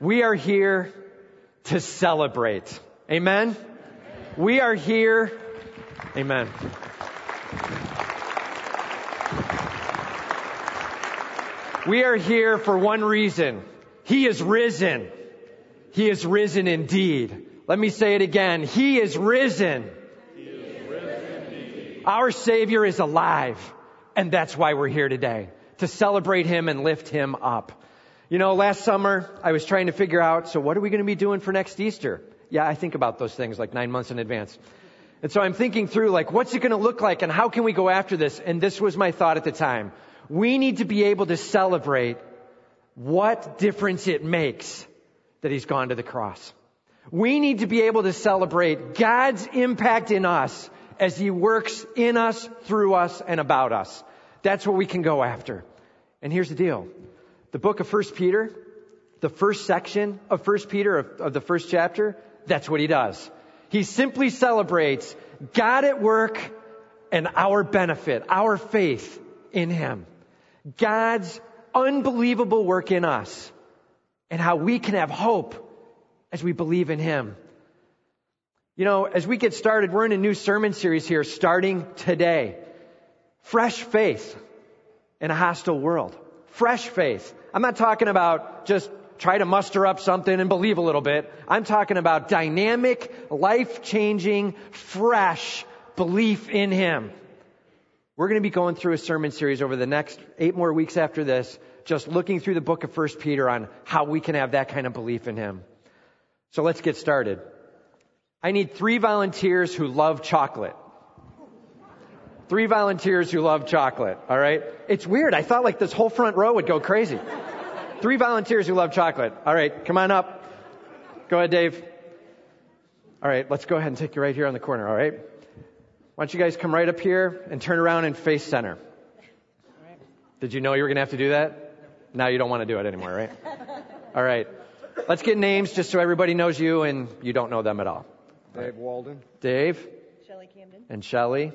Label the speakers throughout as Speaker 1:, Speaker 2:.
Speaker 1: we are here to celebrate. Amen? We are here. Amen. We are here for one reason. He is risen. He is risen indeed. Let me say it again. He is risen. He is risen Our Savior is alive. And that's why we're here today. To celebrate Him and lift Him up. You know, last summer I was trying to figure out, so what are we going to be doing for next Easter? Yeah, I think about those things like nine months in advance. And so I'm thinking through like, what's it going to look like and how can we go after this? And this was my thought at the time. We need to be able to celebrate what difference it makes that he's gone to the cross. We need to be able to celebrate God's impact in us as he works in us, through us, and about us. That's what we can go after. And here's the deal. The book of 1 Peter, the first section of 1 Peter of, of the first chapter, that's what he does. He simply celebrates God at work and our benefit, our faith in him. God's unbelievable work in us and how we can have hope as we believe in Him. You know, as we get started, we're in a new sermon series here starting today. Fresh faith in a hostile world. Fresh faith. I'm not talking about just try to muster up something and believe a little bit. I'm talking about dynamic, life changing, fresh belief in Him. We're going to be going through a sermon series over the next eight more weeks after this, just looking through the book of First Peter on how we can have that kind of belief in him. So let's get started. I need three volunteers who love chocolate. Three volunteers who love chocolate, alright? It's weird. I thought like this whole front row would go crazy. Three volunteers who love chocolate. Alright, come on up. Go ahead, Dave. Alright, let's go ahead and take you right here on the corner, alright? Why don't you guys come right up here and turn around and face center? Did you know you were going to have to do that? Now you don't want to do it anymore, right? All right. Let's get names just so everybody knows you and you don't know them at all.
Speaker 2: Dave Walden.
Speaker 1: Dave.
Speaker 3: Shelly Camden.
Speaker 1: And Shelly.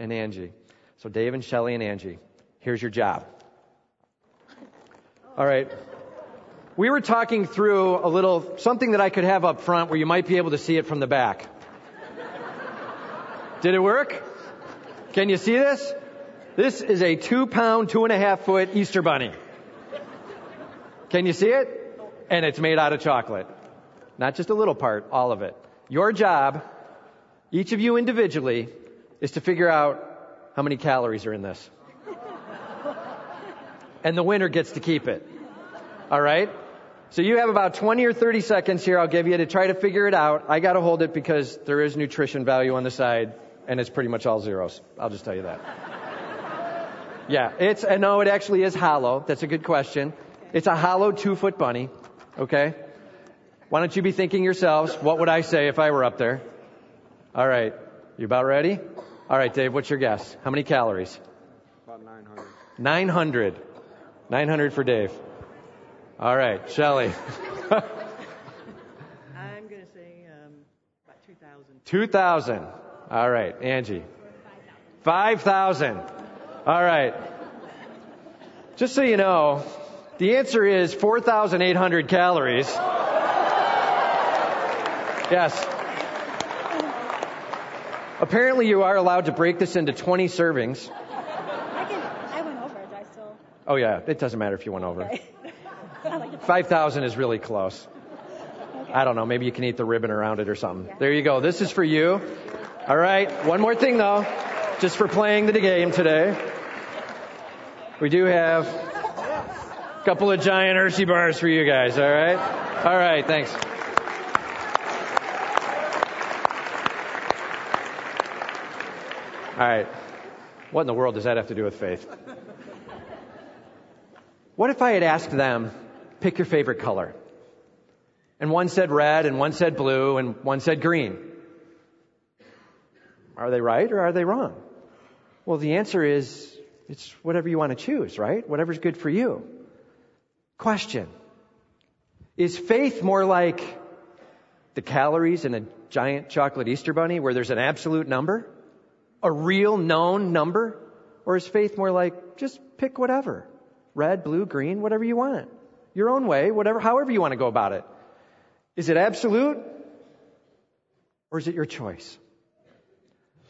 Speaker 1: And Angie. So Dave and Shelly and Angie. Here's your job. All right. We were talking through a little something that I could have up front where you might be able to see it from the back. Did it work? Can you see this? This is a two pound, two and a half foot Easter bunny. Can you see it? And it's made out of chocolate. Not just a little part, all of it. Your job, each of you individually, is to figure out how many calories are in this. And the winner gets to keep it. Alright? So you have about 20 or 30 seconds here I'll give you to try to figure it out. I gotta hold it because there is nutrition value on the side and it's pretty much all zeros. I'll just tell you that. yeah, it's, and no, it actually is hollow. That's a good question. It's a hollow two foot bunny. Okay? Why don't you be thinking yourselves, what would I say if I were up there? All right. You about ready? All right, Dave, what's your guess? How many calories?
Speaker 2: About 900.
Speaker 1: 900. 900 for Dave. All right, Shelly.
Speaker 3: I'm going to say um, about 2,000.
Speaker 1: 2,000. All right, Angie. 5,000. All right. Just so you know, the answer is 4,800 calories. Yes. Apparently you are allowed to break this into 20 servings.
Speaker 3: I can. I went over. Do I still?
Speaker 1: Oh yeah, it doesn't matter if you went over.
Speaker 3: Okay. Like
Speaker 1: 5,000 is really close. I don't know, maybe you can eat the ribbon around it or something. There you go. This is for you. All right. One more thing though, just for playing the game today. We do have a couple of giant Hershey bars for you guys. All right. All right. Thanks. All right. What in the world does that have to do with faith? What if I had asked them, pick your favorite color? And one said red, and one said blue, and one said green. Are they right or are they wrong? Well, the answer is it's whatever you want to choose, right? Whatever's good for you. Question. Is faith more like the calories in a giant chocolate Easter bunny where there's an absolute number? A real known number? Or is faith more like just pick whatever? Red, blue, green, whatever you want. your own way, whatever, however you want to go about it. Is it absolute? Or is it your choice?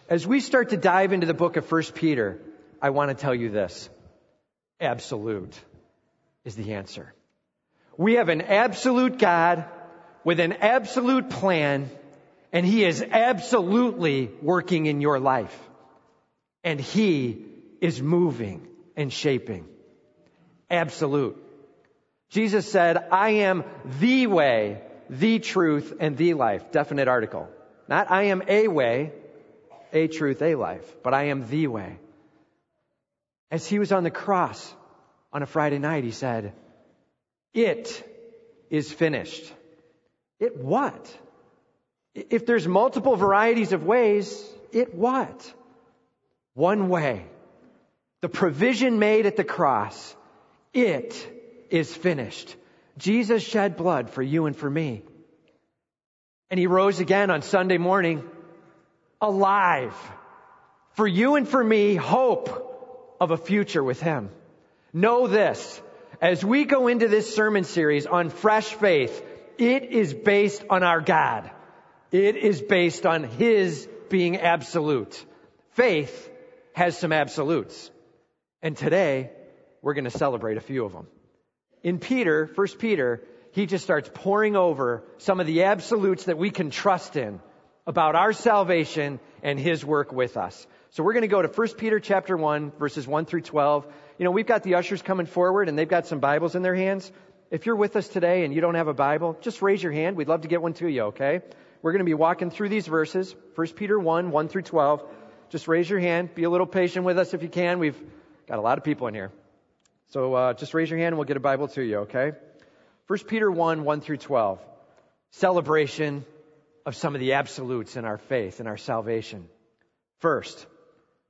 Speaker 1: As we start to dive into the book of 1 Peter, I want to tell you this. Absolute is the answer. We have an absolute God with an absolute plan, and He is absolutely working in your life. And He is moving and shaping. Absolute. Jesus said, I am the way, the truth, and the life. Definite article. Not I am a way, a truth, a life, but I am the way. As he was on the cross on a Friday night, he said, It is finished. It what? If there's multiple varieties of ways, it what? One way. The provision made at the cross. It is finished. Jesus shed blood for you and for me. And he rose again on Sunday morning, alive. For you and for me, hope of a future with him. Know this, as we go into this sermon series on fresh faith, it is based on our God. It is based on His being absolute. Faith has some absolutes. And today, we're going to celebrate a few of them. In Peter, First Peter, he just starts pouring over some of the absolutes that we can trust in about our salvation and his work with us. So we're going to go to 1 Peter chapter 1 verses 1 through 12. You know, we've got the ushers coming forward and they've got some Bibles in their hands. If you're with us today and you don't have a Bible, just raise your hand. We'd love to get one to you, okay? We're going to be walking through these verses. 1 Peter 1, 1 through 12. Just raise your hand. Be a little patient with us if you can. We've got a lot of people in here. So uh, just raise your hand and we'll get a Bible to you, okay? 1 Peter 1, 1 through 12. Celebration of some of the absolutes in our faith and our salvation. First,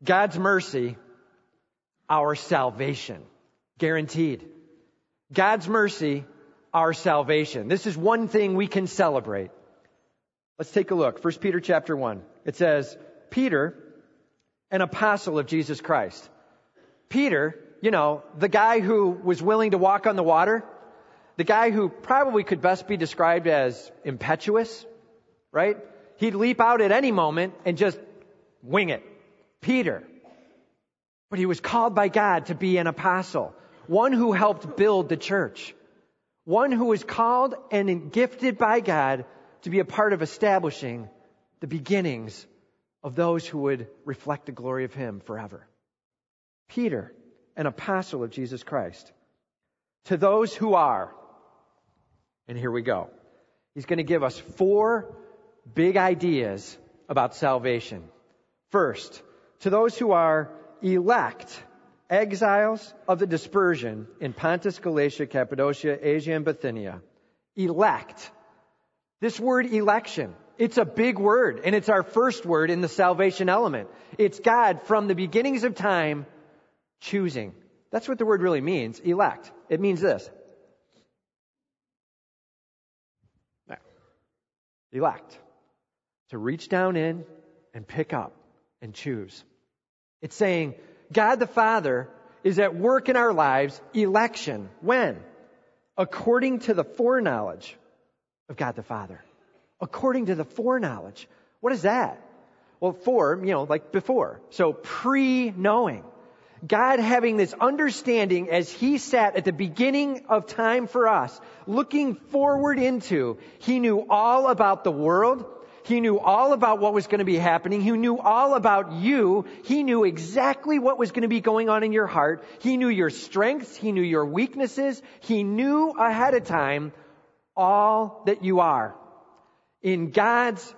Speaker 1: God's mercy, our salvation. Guaranteed. God's mercy, our salvation. This is one thing we can celebrate. Let's take a look. 1 Peter chapter 1. It says, Peter, an apostle of Jesus Christ. Peter, you know, the guy who was willing to walk on the water, the guy who probably could best be described as impetuous, right? He'd leap out at any moment and just wing it. Peter. But he was called by God to be an apostle, one who helped build the church, one who was called and gifted by God to be a part of establishing the beginnings of those who would reflect the glory of Him forever. Peter, an apostle of Jesus Christ. To those who are, and here we go. He's going to give us four big ideas about salvation. First, to those who are elect, exiles of the dispersion in Pontus, Galatia, Cappadocia, Asia, and Bithynia. Elect. This word election, it's a big word, and it's our first word in the salvation element. It's God from the beginnings of time choosing. That's what the word really means, elect. It means this. Elect. To reach down in and pick up and choose. It's saying God the Father is at work in our lives, election. When? According to the foreknowledge of God the Father. According to the foreknowledge. What is that? Well, fore, you know, like before. So pre-knowing. God having this understanding as He sat at the beginning of time for us, looking forward into, He knew all about the world. He knew all about what was going to be happening. He knew all about you. He knew exactly what was going to be going on in your heart. He knew your strengths. He knew your weaknesses. He knew ahead of time all that you are. In God's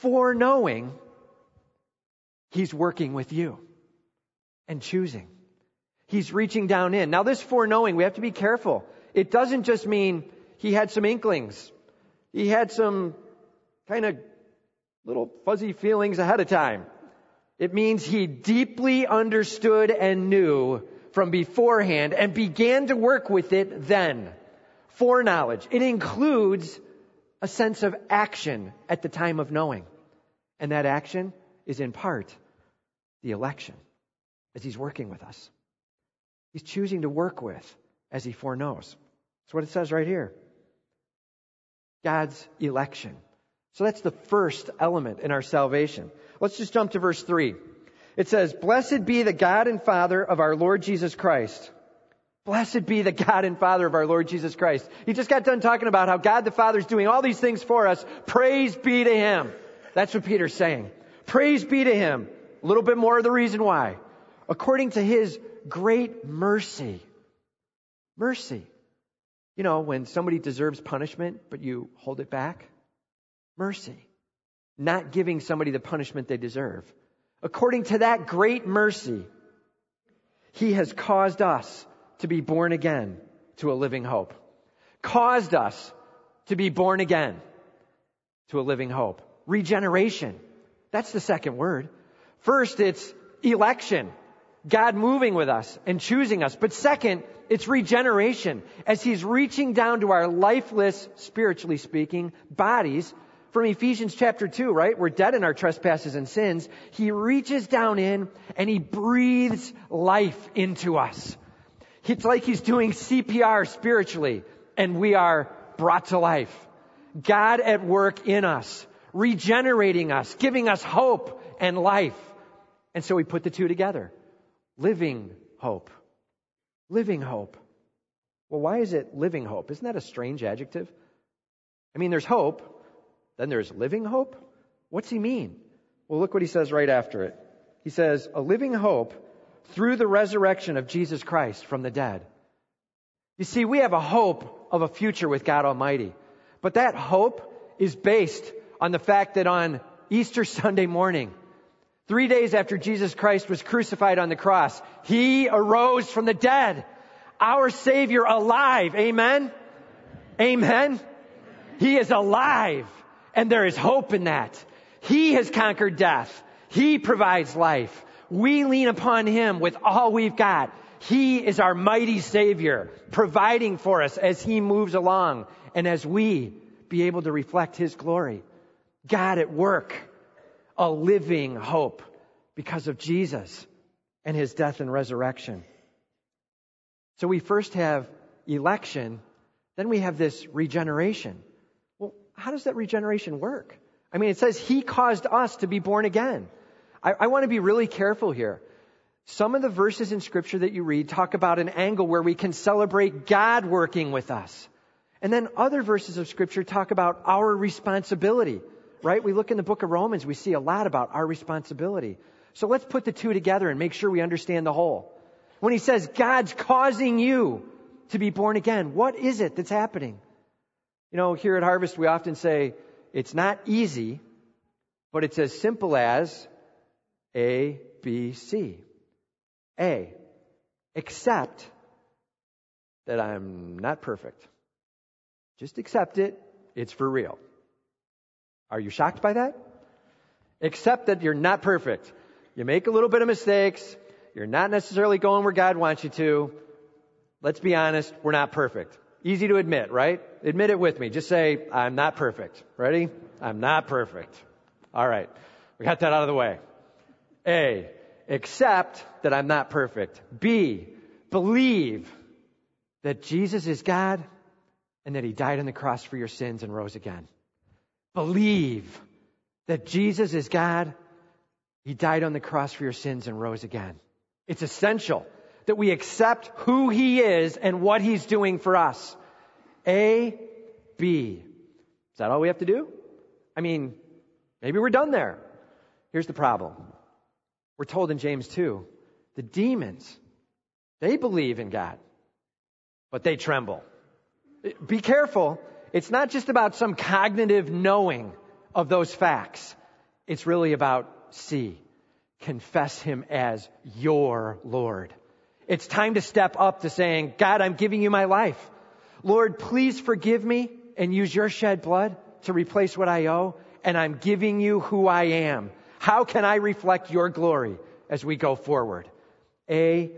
Speaker 1: foreknowing, He's working with you and choosing. He's reaching down in. Now this foreknowing, we have to be careful. It doesn't just mean He had some inklings. He had some kind of little fuzzy feelings ahead of time. It means He deeply understood and knew from beforehand and began to work with it then foreknowledge. It includes a sense of action at the time of knowing. And that action is in part the election as he's working with us. He's choosing to work with as he foreknows. That's what it says right here. God's election. So that's the first element in our salvation. Let's just jump to verse 3. It says, Blessed be the God and Father of our Lord Jesus Christ. Blessed be the God and Father of our Lord Jesus Christ. He just got done talking about how God the Father is doing all these things for us. Praise be to Him. That's what Peter's saying. Praise be to Him. A little bit more of the reason why. According to His great mercy. Mercy. You know, when somebody deserves punishment, but you hold it back. Mercy. Not giving somebody the punishment they deserve. According to that great mercy, He has caused us to be born again to a living hope. Caused us to be born again to a living hope. Regeneration. That's the second word. First, it's election. God moving with us and choosing us. But second, it's regeneration as He's reaching down to our lifeless, spiritually speaking, bodies from Ephesians chapter 2, right? We're dead in our trespasses and sins. He reaches down in and He breathes life into us. It's like He's doing CPR spiritually and we are brought to life. God at work in us, regenerating us, giving us hope and life. And so we put the two together. Living hope. Living hope. Well, why is it living hope? Isn't that a strange adjective? I mean, there's hope, then there's living hope. What's he mean? Well, look what he says right after it. He says, a living hope through the resurrection of Jesus Christ from the dead. You see, we have a hope of a future with God Almighty. But that hope is based on the fact that on Easter Sunday morning, Three days after Jesus Christ was crucified on the cross, He arose from the dead. Our Savior alive. Amen? Amen? He is alive. And there is hope in that. He has conquered death. He provides life. We lean upon Him with all we've got. He is our mighty Savior, providing for us as He moves along and as we be able to reflect His glory. God at work a living hope because of Jesus and his death and resurrection. So we first have election, then we have this regeneration. Well, how does that regeneration work? I mean, it says he caused us to be born again. I, I want to be really careful here. Some of the verses in scripture that you read talk about an angle where we can celebrate God working with us. And then other verses of scripture talk about our responsibility right? We look in the book of Romans, we see a lot about our responsibility. So let's put the two together and make sure we understand the whole. When he says God's causing you to be born again, what is it that's happening? You know, here at Harvest, we often say it's not easy, but it's as simple as A, B, C. A, accept that I'm not perfect. Just accept it. It's for real. Are you shocked by that? Accept that you're not perfect. You make a little bit of mistakes. You're not necessarily going where God wants you to. Let's be honest, we're not perfect. Easy to admit, right? Admit it with me. Just say, I'm not perfect. Ready? I'm not perfect. All right. We got that out of the way. A, accept that I'm not perfect. B, believe that Jesus is God and that He died on the cross for your sins and rose again. Believe that Jesus is God. He died on the cross for your sins and rose again. It's essential that we accept who He is and what He's doing for us. A, B. Is that all we have to do? I mean, maybe we're done there. Here's the problem. We're told in James 2, the demons, they believe in God, but they tremble. Be careful it's not just about some cognitive knowing of those facts. It's really about see, confess Him as your Lord. It's time to step up to saying, God, I'm giving you my life. Lord, please forgive me and use your shed blood to replace what I owe. And I'm giving you who I am. How can I reflect your glory as we go forward? A,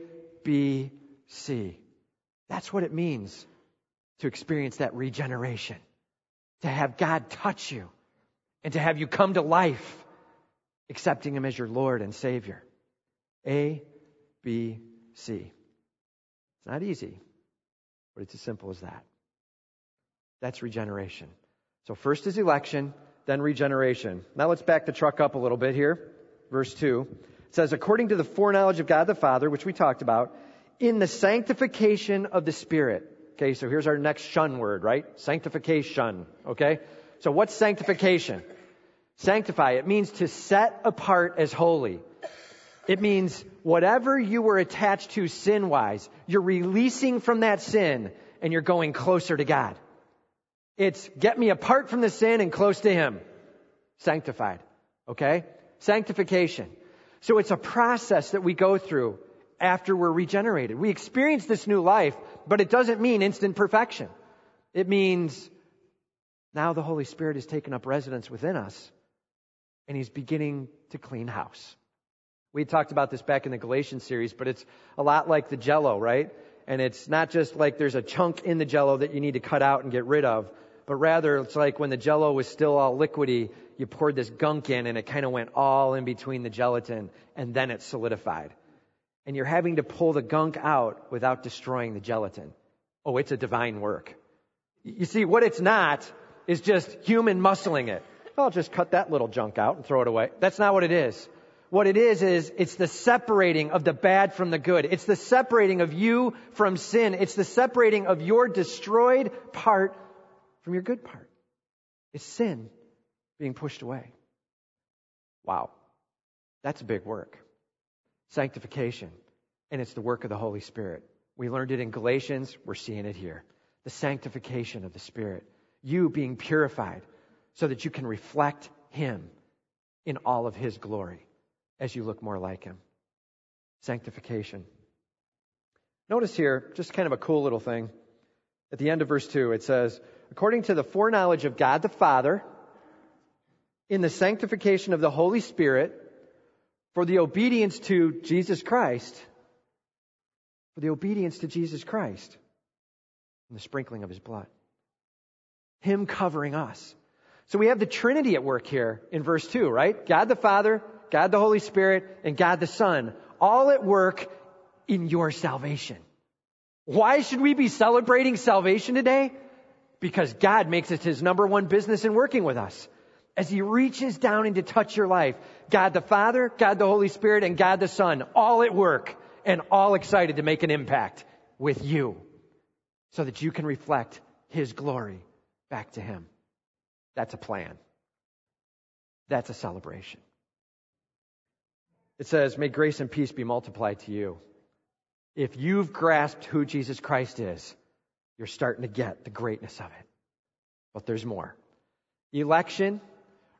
Speaker 1: B, C. That's what it means to experience that regeneration, to have God touch you, and to have you come to life, accepting Him as your Lord and Savior. A, B, C. It's not easy, but it's as simple as that. That's regeneration. So first is election, then regeneration. Now let's back the truck up a little bit here. Verse 2. It says, according to the foreknowledge of God the Father, which we talked about, in the sanctification of the Spirit. Okay, so here's our next shun word, right? Sanctification. Okay? So what's sanctification? Sanctify. It means to set apart as holy. It means whatever you were attached to sin wise, you're releasing from that sin and you're going closer to God. It's get me apart from the sin and close to Him. Sanctified. Okay? Sanctification. So it's a process that we go through after we're regenerated. We experience this new life, but it doesn't mean instant perfection. It means now the Holy Spirit has taken up residence within us and He's beginning to clean house. We talked about this back in the Galatians series, but it's a lot like the jello, right? And it's not just like there's a chunk in the jello that you need to cut out and get rid of, but rather it's like when the jello was still all liquidy, you poured this gunk in and it kind of went all in between the gelatin and then it solidified. And you're having to pull the gunk out without destroying the gelatin. Oh, it's a divine work. You see, what it's not is just human muscling it. I'll just cut that little junk out and throw it away. That's not what it is. What it is, is it's the separating of the bad from the good. It's the separating of you from sin. It's the separating of your destroyed part from your good part. It's sin being pushed away. Wow. That's big work. Sanctification. And it's the work of the Holy Spirit. We learned it in Galatians. We're seeing it here. The sanctification of the Spirit. You being purified so that you can reflect Him in all of His glory as you look more like Him. Sanctification. Notice here, just kind of a cool little thing. At the end of verse 2, it says, according to the foreknowledge of God the Father, in the sanctification of the Holy Spirit, for the obedience to Jesus Christ, for the obedience to Jesus Christ, and the sprinkling of his blood. Him covering us. So we have the Trinity at work here in verse 2, right? God the Father, God the Holy Spirit, and God the Son, all at work in your salvation. Why should we be celebrating salvation today? Because God makes it his number one business in working with us. As he reaches down in to touch your life, God the Father, God the Holy Spirit, and God the Son, all at work and all excited to make an impact with you so that you can reflect his glory back to him. That's a plan. That's a celebration. It says, May grace and peace be multiplied to you. If you've grasped who Jesus Christ is, you're starting to get the greatness of it. But there's more. Election,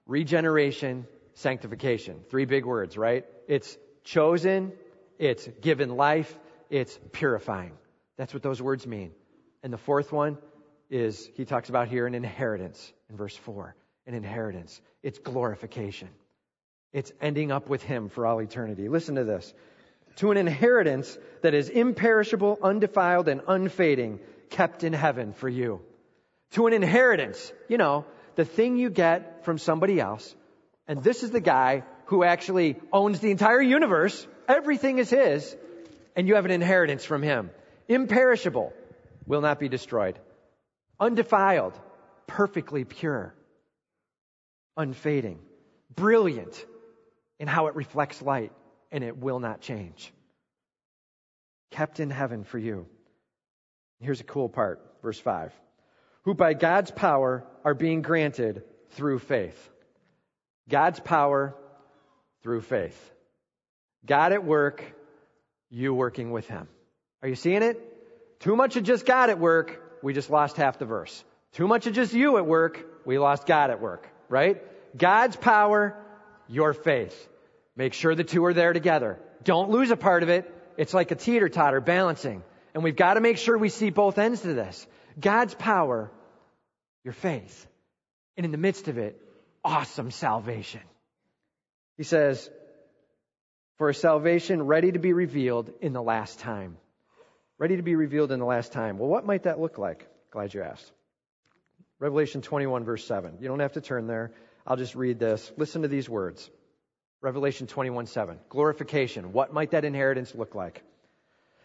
Speaker 1: regeneration, sanctification. Three big words, right? It's chosen, it's given life, it's purifying. That's what those words mean. And the fourth one is, he talks about here, an inheritance in verse 4. An inheritance. It's glorification. It's ending up with him for all eternity. Listen to this. To an inheritance that is imperishable, undefiled, and unfading, kept in heaven for you. To an inheritance, you know, the thing you get from somebody else. And this is the guy who actually owns the entire universe. Everything is his. And you have an inheritance from him. Imperishable, will not be destroyed. Undefiled, perfectly pure. Unfading, brilliant in how it reflects light, and it will not change. Kept in heaven for you. Here's a cool part, verse 5 who by God's power are being granted through faith. God's power through faith. God at work, you working with Him. Are you seeing it? Too much of just God at work, we just lost half the verse. Too much of just you at work, we lost God at work, right? God's power, your faith. Make sure the two are there together. Don't lose a part of it. It's like a teeter totter balancing. And we've got to make sure we see both ends to this. God's power, your faith. And in the midst of it, awesome salvation. He says, for a salvation ready to be revealed in the last time. Ready to be revealed in the last time. Well, what might that look like? Glad you asked. Revelation 21, verse 7. You don't have to turn there. I'll just read this. Listen to these words. Revelation 21, 7. Glorification. What might that inheritance look like?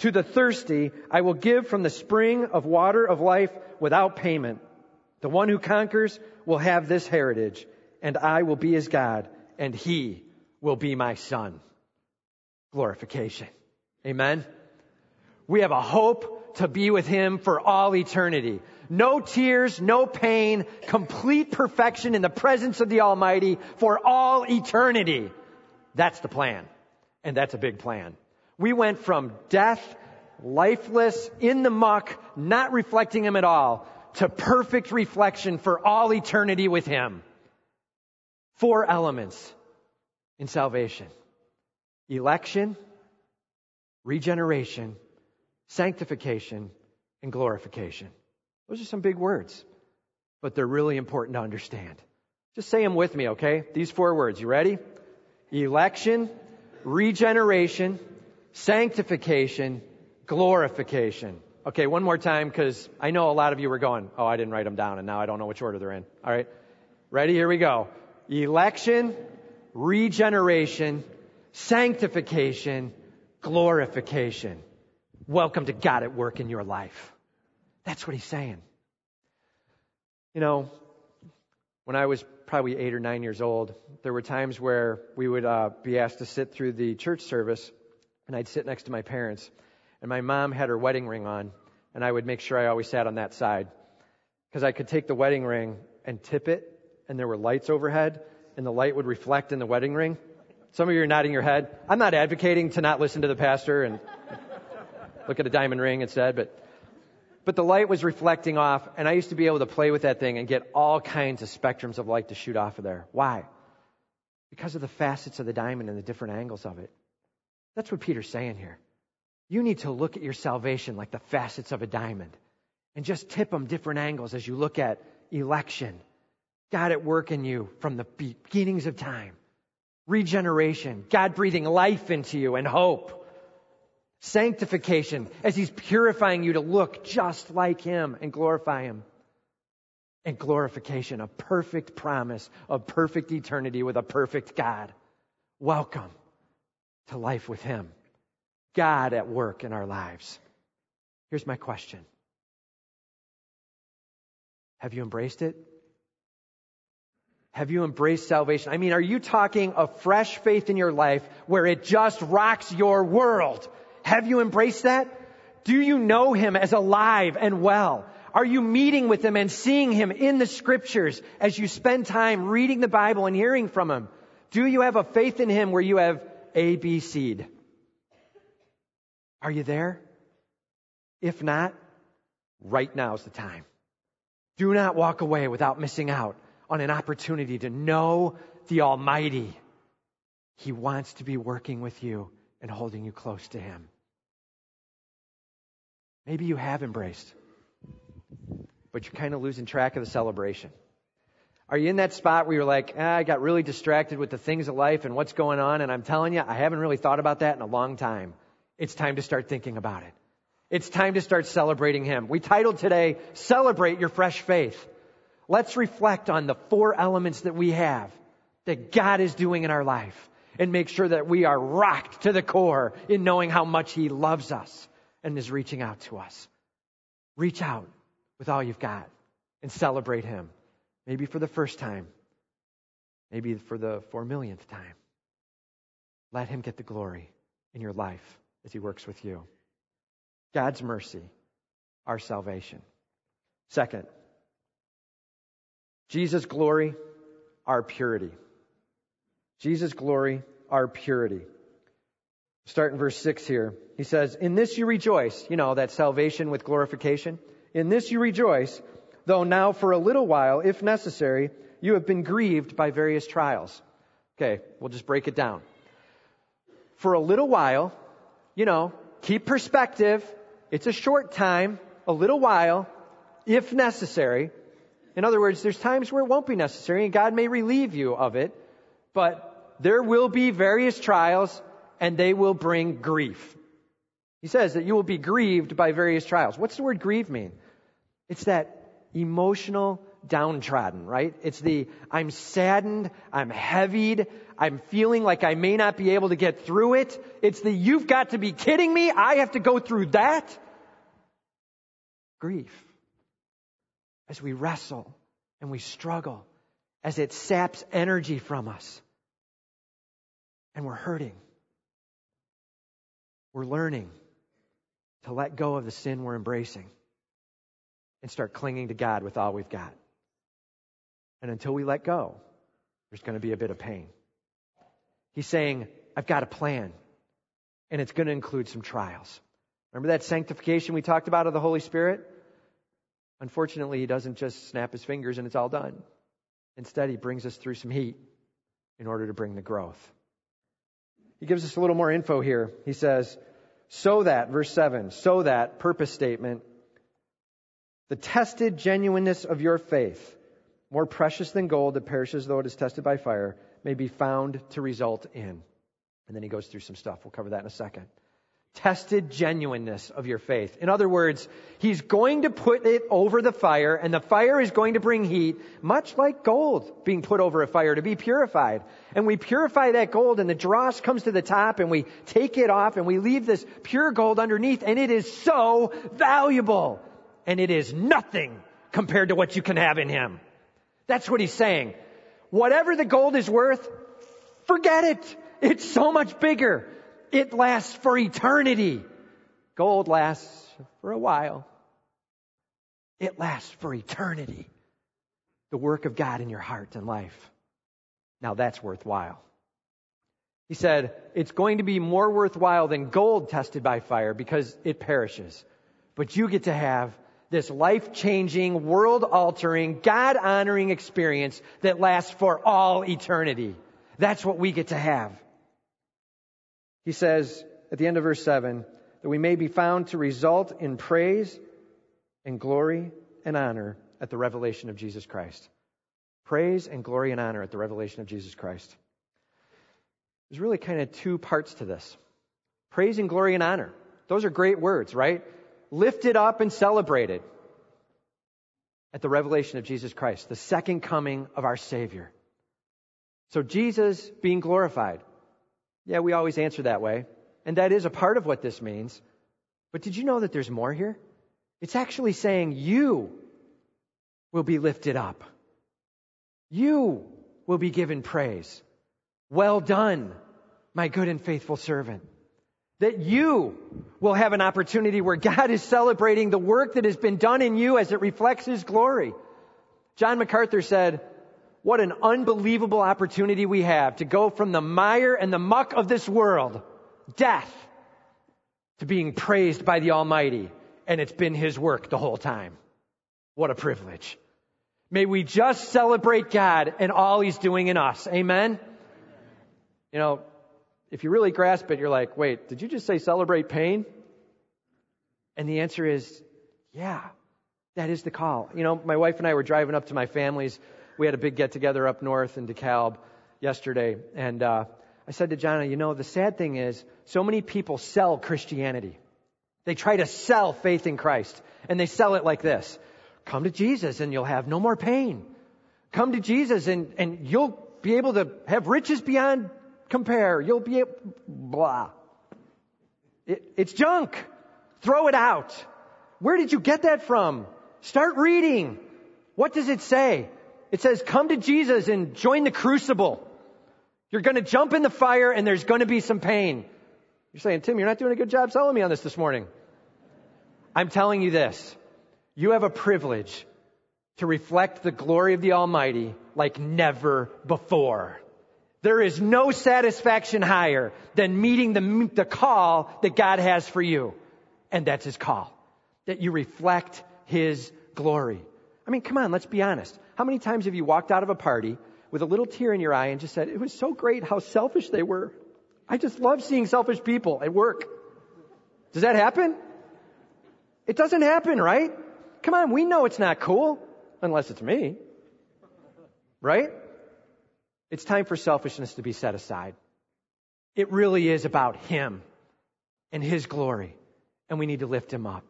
Speaker 1: To the thirsty, I will give from the spring of water of life without payment. The one who conquers will have this heritage, and I will be his God, and he will be my son. Glorification. Amen. We have a hope to be with him for all eternity. No tears, no pain, complete perfection in the presence of the Almighty for all eternity. That's the plan. And that's a big plan. We went from death, lifeless, in the muck, not reflecting Him at all, to perfect reflection for all eternity with Him. Four elements in salvation. Election, regeneration, sanctification, and glorification. Those are some big words, but they're really important to understand. Just say them with me, okay? These four words. You ready? Election, regeneration, sanctification, glorification. Okay, one more time because I know a lot of you were going, oh, I didn't write them down and now I don't know which order they're in. All right. Ready? Here we go. Election, regeneration, sanctification, glorification. Welcome to God at work in your life. That's what he's saying. You know, when I was probably eight or nine years old, there were times where we would uh, be asked to sit through the church service, and I'd sit next to my parents. And my mom had her wedding ring on, and I would make sure I always sat on that side. Because I could take the wedding ring and tip it, and there were lights overhead, and the light would reflect in the wedding ring. Some of you are nodding your head. I'm not advocating to not listen to the pastor and look at a diamond ring instead, but but the light was reflecting off, and I used to be able to play with that thing and get all kinds of spectrums of light to shoot off of there. Why? Because of the facets of the diamond and the different angles of it. That's what Peter's saying here. You need to look at your salvation like the facets of a diamond and just tip them different angles as you look at election, God at work in you from the beginnings of time, regeneration, God breathing life into you and hope Sanctification, as He's purifying you to look just like Him and glorify Him. And glorification, a perfect promise of perfect eternity with a perfect God. Welcome to life with Him. God at work in our lives. Here's my question Have you embraced it? Have you embraced salvation? I mean, are you talking a fresh faith in your life where it just rocks your world? Have you embraced that? Do you know Him as alive and well? Are you meeting with Him and seeing Him in the scriptures as you spend time reading the Bible and hearing from Him? Do you have a faith in Him where you have ABC'd? Are you there? If not, right now is the time. Do not walk away without missing out on an opportunity to know the Almighty. He wants to be working with you and holding you close to Him. Maybe you have embraced, but you're kind of losing track of the celebration. Are you in that spot where you're like, ah, I got really distracted with the things of life and what's going on, and I'm telling you, I haven't really thought about that in a long time. It's time to start thinking about it. It's time to start celebrating Him. We titled today, Celebrate Your Fresh Faith. Let's reflect on the four elements that we have that God is doing in our life and make sure that we are rocked to the core in knowing how much He loves us and is reaching out to us. Reach out with all you've got and celebrate Him. Maybe for the first time, maybe for the four millionth time. Let Him get the glory in your life as He works with you. God's mercy, our salvation. Second, Jesus' glory, our purity. Jesus' glory, our purity. Start in verse 6 here. He says, In this you rejoice. You know, that salvation with glorification. In this you rejoice, though now for a little while, if necessary, you have been grieved by various trials. Okay, we'll just break it down. For a little while, you know, keep perspective. It's a short time, a little while, if necessary. In other words, there's times where it won't be necessary and God may relieve you of it, but there will be various trials and they will bring grief. He says that you will be grieved by various trials. What's the word grieve mean? It's that emotional downtrodden, right? It's the I'm saddened, I'm heavied, I'm feeling like I may not be able to get through it. It's the you've got to be kidding me, I have to go through that. Grief. As we wrestle and we struggle, as it saps energy from us, and we're hurting. We're learning to let go of the sin we're embracing and start clinging to God with all we've got. And until we let go, there's going to be a bit of pain. He's saying, I've got a plan, and it's going to include some trials. Remember that sanctification we talked about of the Holy Spirit? Unfortunately, he doesn't just snap his fingers and it's all done. Instead, he brings us through some heat in order to bring the growth. He gives us a little more info here. He says, so that, verse 7, so that, purpose statement, the tested genuineness of your faith, more precious than gold that perishes though it is tested by fire, may be found to result in. And then he goes through some stuff. We'll cover that in a second. Tested genuineness of your faith. In other words, he's going to put it over the fire, and the fire is going to bring heat, much like gold being put over a fire to be purified. And we purify that gold, and the dross comes to the top, and we take it off, and we leave this pure gold underneath, and it is so valuable. And it is nothing compared to what you can have in him. That's what he's saying. Whatever the gold is worth, forget it. It's so much bigger. It lasts for eternity. Gold lasts for a while. It lasts for eternity. The work of God in your heart and life. Now that's worthwhile. He said, it's going to be more worthwhile than gold tested by fire because it perishes. But you get to have this life changing, world altering, God honoring experience that lasts for all eternity. That's what we get to have. He says at the end of verse 7 that we may be found to result in praise and glory and honor at the revelation of Jesus Christ. Praise and glory and honor at the revelation of Jesus Christ. There's really kind of two parts to this praise and glory and honor. Those are great words, right? Lifted up and celebrated at the revelation of Jesus Christ, the second coming of our Savior. So Jesus being glorified. Yeah, we always answer that way. And that is a part of what this means. But did you know that there's more here? It's actually saying you will be lifted up. You will be given praise. Well done, my good and faithful servant that you will have an opportunity where God is celebrating the work that has been done in you as it reflects His glory. John MacArthur said, what an unbelievable opportunity we have to go from the mire and the muck of this world, death, to being praised by the Almighty. And it's been His work the whole time. What a privilege. May we just celebrate God and all He's doing in us. Amen? You know, if you really grasp it, you're like, wait, did you just say celebrate pain? And the answer is, yeah, that is the call. You know, my wife and I were driving up to my family's. We had a big get together up north in DeKalb yesterday. And uh, I said to Jana, you know, the sad thing is, so many people sell Christianity. They try to sell faith in Christ. And they sell it like this Come to Jesus and you'll have no more pain. Come to Jesus and, and you'll be able to have riches beyond compare. You'll be able, blah. It, it's junk. Throw it out. Where did you get that from? Start reading. What does it say? It says, come to Jesus and join the crucible. You're going to jump in the fire and there's going to be some pain. You're saying, Tim, you're not doing a good job selling me on this this morning. I'm telling you this. You have a privilege to reflect the glory of the Almighty like never before. There is no satisfaction higher than meeting the, the call that God has for you. And that's His call. That you reflect His glory. I mean, come on, let's be honest. How many times have you walked out of a party with a little tear in your eye and just said, it was so great how selfish they were. I just love seeing selfish people at work. Does that happen? It doesn't happen, right? Come on, we know it's not cool. Unless it's me. Right? It's time for selfishness to be set aside. It really is about Him and His glory. And we need to lift Him up.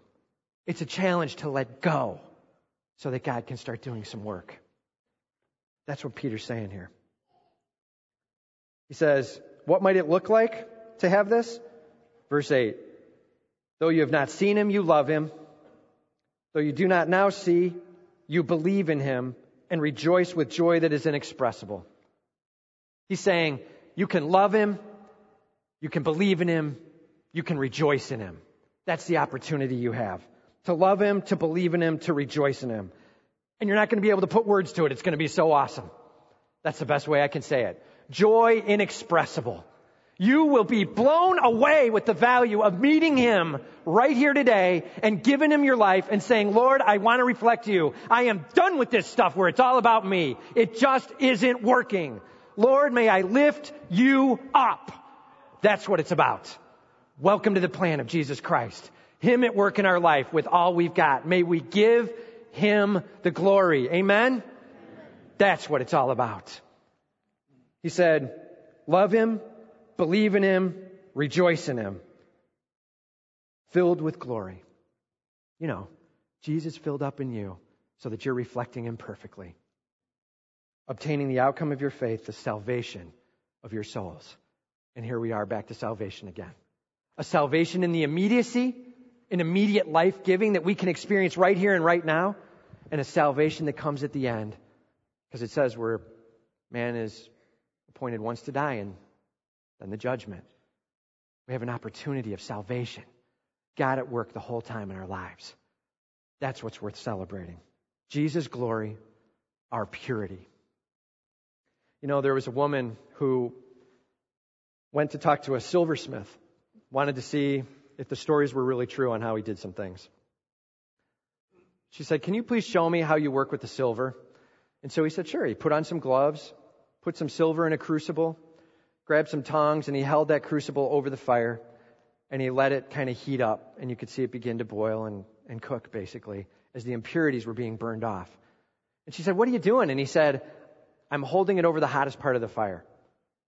Speaker 1: It's a challenge to let go so that God can start doing some work. That's what Peter's saying here. He says, What might it look like to have this? Verse 8 Though you have not seen him, you love him. Though you do not now see, you believe in him and rejoice with joy that is inexpressible. He's saying, You can love him, you can believe in him, you can rejoice in him. That's the opportunity you have. To love him, to believe in him, to rejoice in him. And you're not going to be able to put words to it. It's going to be so awesome. That's the best way I can say it. Joy inexpressible. You will be blown away with the value of meeting Him right here today and giving Him your life and saying, Lord, I want to reflect you. I am done with this stuff where it's all about me. It just isn't working. Lord, may I lift you up. That's what it's about. Welcome to the plan of Jesus Christ. Him at work in our life with all we've got. May we give Him the glory. Amen? That's what it's all about. He said, love Him, believe in Him, rejoice in Him. Filled with glory. You know, Jesus filled up in you so that you're reflecting Him perfectly. Obtaining the outcome of your faith, the salvation of your souls. And here we are back to salvation again. A salvation in the immediacy, an immediate life giving that we can experience right here and right now, and a salvation that comes at the end. Because it says where man is appointed once to die and then the judgment. We have an opportunity of salvation. God at work the whole time in our lives. That's what's worth celebrating. Jesus' glory, our purity. You know, there was a woman who went to talk to a silversmith, wanted to see if the stories were really true on how he did some things. She said, Can you please show me how you work with the silver? And so he said, Sure. He put on some gloves, put some silver in a crucible, grabbed some tongs, and he held that crucible over the fire, and he let it kind of heat up, and you could see it begin to boil and, and cook, basically, as the impurities were being burned off. And she said, What are you doing? And he said, I'm holding it over the hottest part of the fire.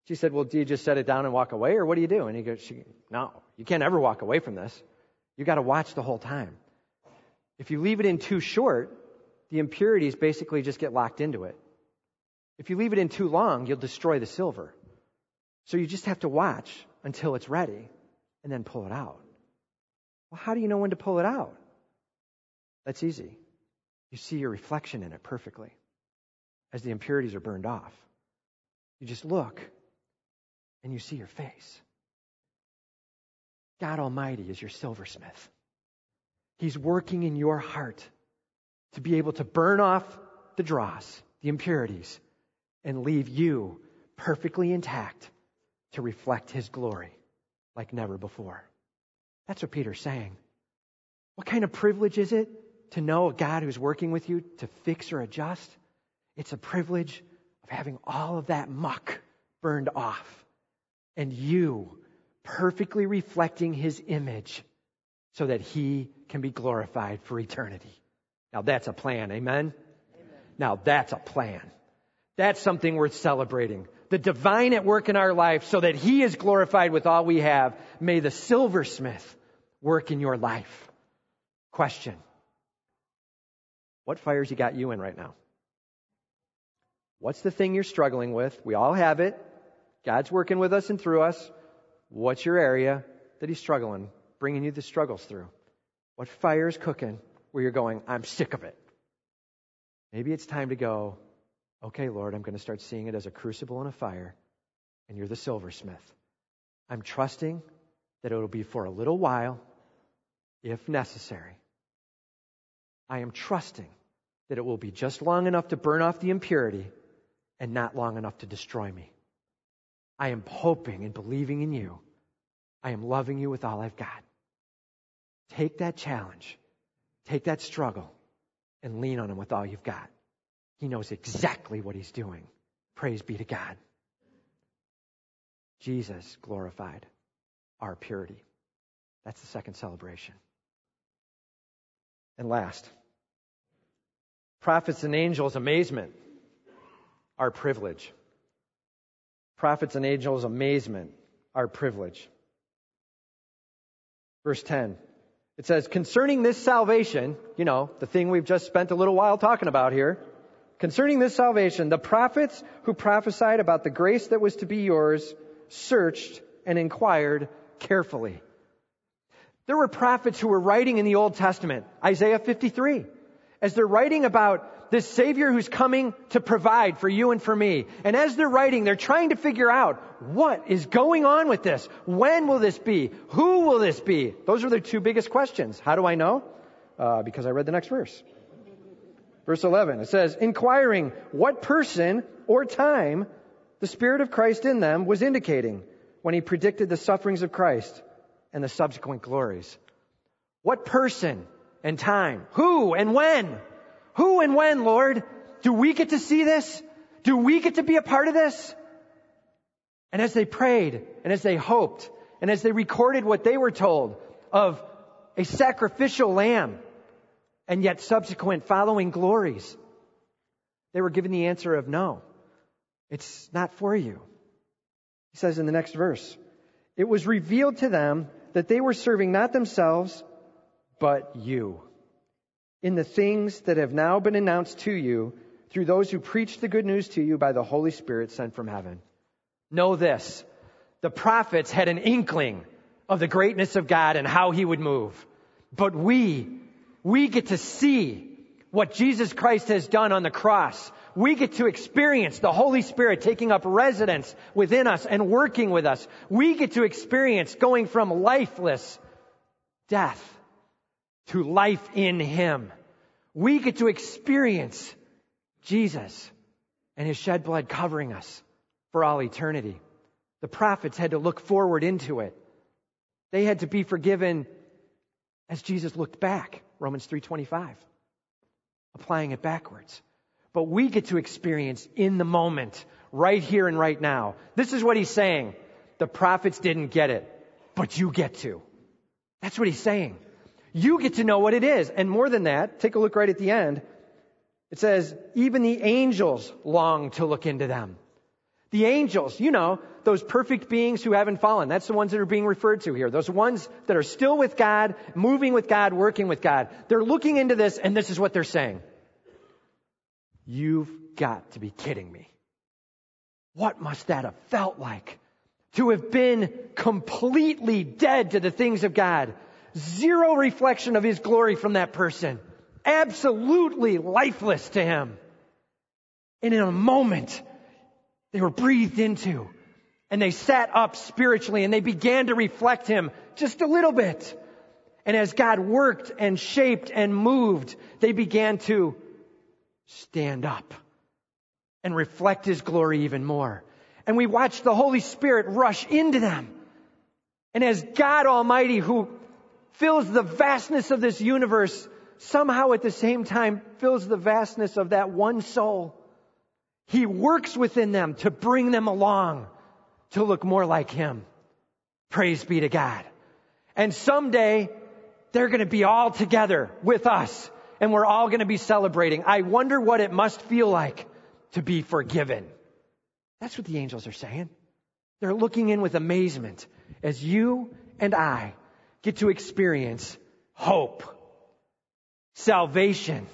Speaker 1: She said, Well, do you just set it down and walk away, or what do you do? And he goes, she, No, you can't ever walk away from this. You got to watch the whole time. If you leave it in too short, the impurities basically just get locked into it. If you leave it in too long, you'll destroy the silver. So you just have to watch until it's ready and then pull it out. Well, how do you know when to pull it out? That's easy. You see your reflection in it perfectly as the impurities are burned off. You just look and you see your face. God Almighty is your silversmith. He's working in your heart to be able to burn off the dross, the impurities, and leave you perfectly intact to reflect His glory like never before. That's what Peter's saying. What kind of privilege is it to know a God who's working with you to fix or adjust? It's a privilege of having all of that muck burned off and you perfectly reflecting His image so that He can be glorified for eternity. Now that's a plan, amen? amen? Now that's a plan. That's something worth celebrating. The divine at work in our life so that He is glorified with all we have. May the silversmith work in your life. Question. What fires you got you in right now? What's the thing you're struggling with? We all have it. God's working with us and through us. What's your area that He's struggling, bringing you the struggles through? What fire is cooking where you're going, I'm sick of it? Maybe it's time to go, okay, Lord, I'm going to start seeing it as a crucible and a fire, and you're the silversmith. I'm trusting that it'll be for a little while, if necessary. I am trusting that it will be just long enough to burn off the impurity and not long enough to destroy me. I am hoping and believing in you. I am loving you with all I've got. Take that challenge, take that struggle, and lean on Him with all you've got. He knows exactly what He's doing. Praise be to God. Jesus glorified our purity. That's the second celebration. And last, prophets and angels' amazement, our privilege. Prophets and angels' amazement, our privilege. Verse 10. It says, concerning this salvation, you know, the thing we've just spent a little while talking about here, concerning this salvation, the prophets who prophesied about the grace that was to be yours searched and inquired carefully. There were prophets who were writing in the Old Testament, Isaiah 53, as they're writing about this Savior who's coming to provide for you and for me. And as they're writing, they're trying to figure out what is going on with this? When will this be? Who will this be? Those are their two biggest questions. How do I know? Uh, because I read the next verse. Verse 11, it says, inquiring what person or time the Spirit of Christ in them was indicating when he predicted the sufferings of Christ and the subsequent glories. What person and time? Who and when? Who and when, Lord? Do we get to see this? Do we get to be a part of this? And as they prayed, and as they hoped, and as they recorded what they were told of a sacrificial lamb, and yet subsequent following glories, they were given the answer of no. It's not for you. He says in the next verse, it was revealed to them that they were serving not themselves, but you. In the things that have now been announced to you through those who preach the good news to you by the Holy Spirit sent from heaven. Know this. The prophets had an inkling of the greatness of God and how he would move. But we, we get to see what Jesus Christ has done on the cross. We get to experience the Holy Spirit taking up residence within us and working with us. We get to experience going from lifeless death to life in Him. We get to experience Jesus and His shed blood covering us for all eternity. The prophets had to look forward into it. They had to be forgiven as Jesus looked back, Romans 3:25. Applying it backwards. But we get to experience in the moment, right here and right now. This is what he's saying. The prophets didn't get it, but you get to. That's what he's saying. You get to know what it is. And more than that, take a look right at the end. It says, even the angels long to look into them. The angels, you know, those perfect beings who haven't fallen. That's the ones that are being referred to here. Those ones that are still with God, moving with God, working with God. They're looking into this and this is what they're saying. You've got to be kidding me. What must that have felt like? To have been completely dead to the things of God. Zero reflection of His glory from that person. Absolutely lifeless to Him. And in a moment, they were breathed into and they sat up spiritually and they began to reflect him just a little bit. And as God worked and shaped and moved, they began to stand up and reflect his glory even more. And we watched the Holy Spirit rush into them. And as God Almighty, who fills the vastness of this universe, somehow at the same time fills the vastness of that one soul, he works within them to bring them along to look more like Him. Praise be to God. And someday they're going to be all together with us and we're all going to be celebrating. I wonder what it must feel like to be forgiven. That's what the angels are saying. They're looking in with amazement as you and I get to experience hope, salvation,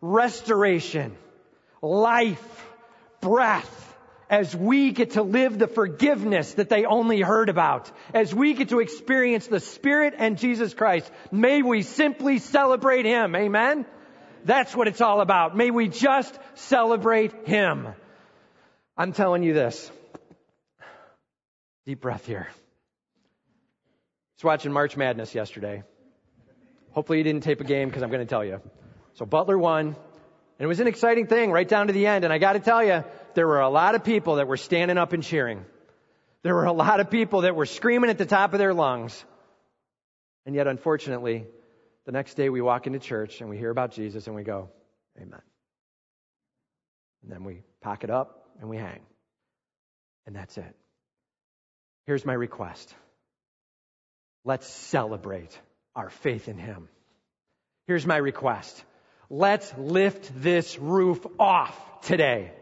Speaker 1: restoration, life, breath, as we get to live the forgiveness that they only heard about, as we get to experience the Spirit and Jesus Christ, may we simply celebrate Him. Amen? That's what it's all about. May we just celebrate Him. I'm telling you this. Deep breath here. Was watching March Madness yesterday. Hopefully you didn't tape a game because I'm going to tell you. So Butler won. And it was an exciting thing right down to the end. And I got to tell you, there were a lot of people that were standing up and cheering. There were a lot of people that were screaming at the top of their lungs. And yet, unfortunately, the next day we walk into church and we hear about Jesus and we go, Amen. And then we pack it up and we hang. And that's it. Here's my request. Let's celebrate our faith in Him. Here's my request. Let's lift this roof off today.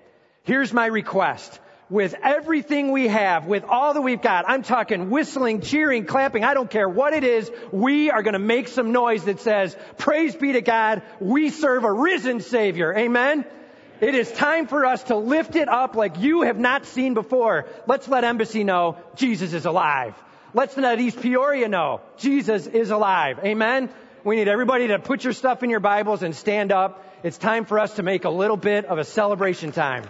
Speaker 1: Here's my request. With everything we have, with all that we've got, I'm talking whistling, cheering, clapping, I don't care what it is, we are going to make some noise that says, praise be to God, we serve a risen Savior. Amen? It is time for us to lift it up like you have not seen before. Let's let Embassy know Jesus is alive. Let's let East Peoria know Jesus is alive. Amen? We need everybody to put your stuff in your Bibles and stand up. It's time for us to make a little bit of a celebration time.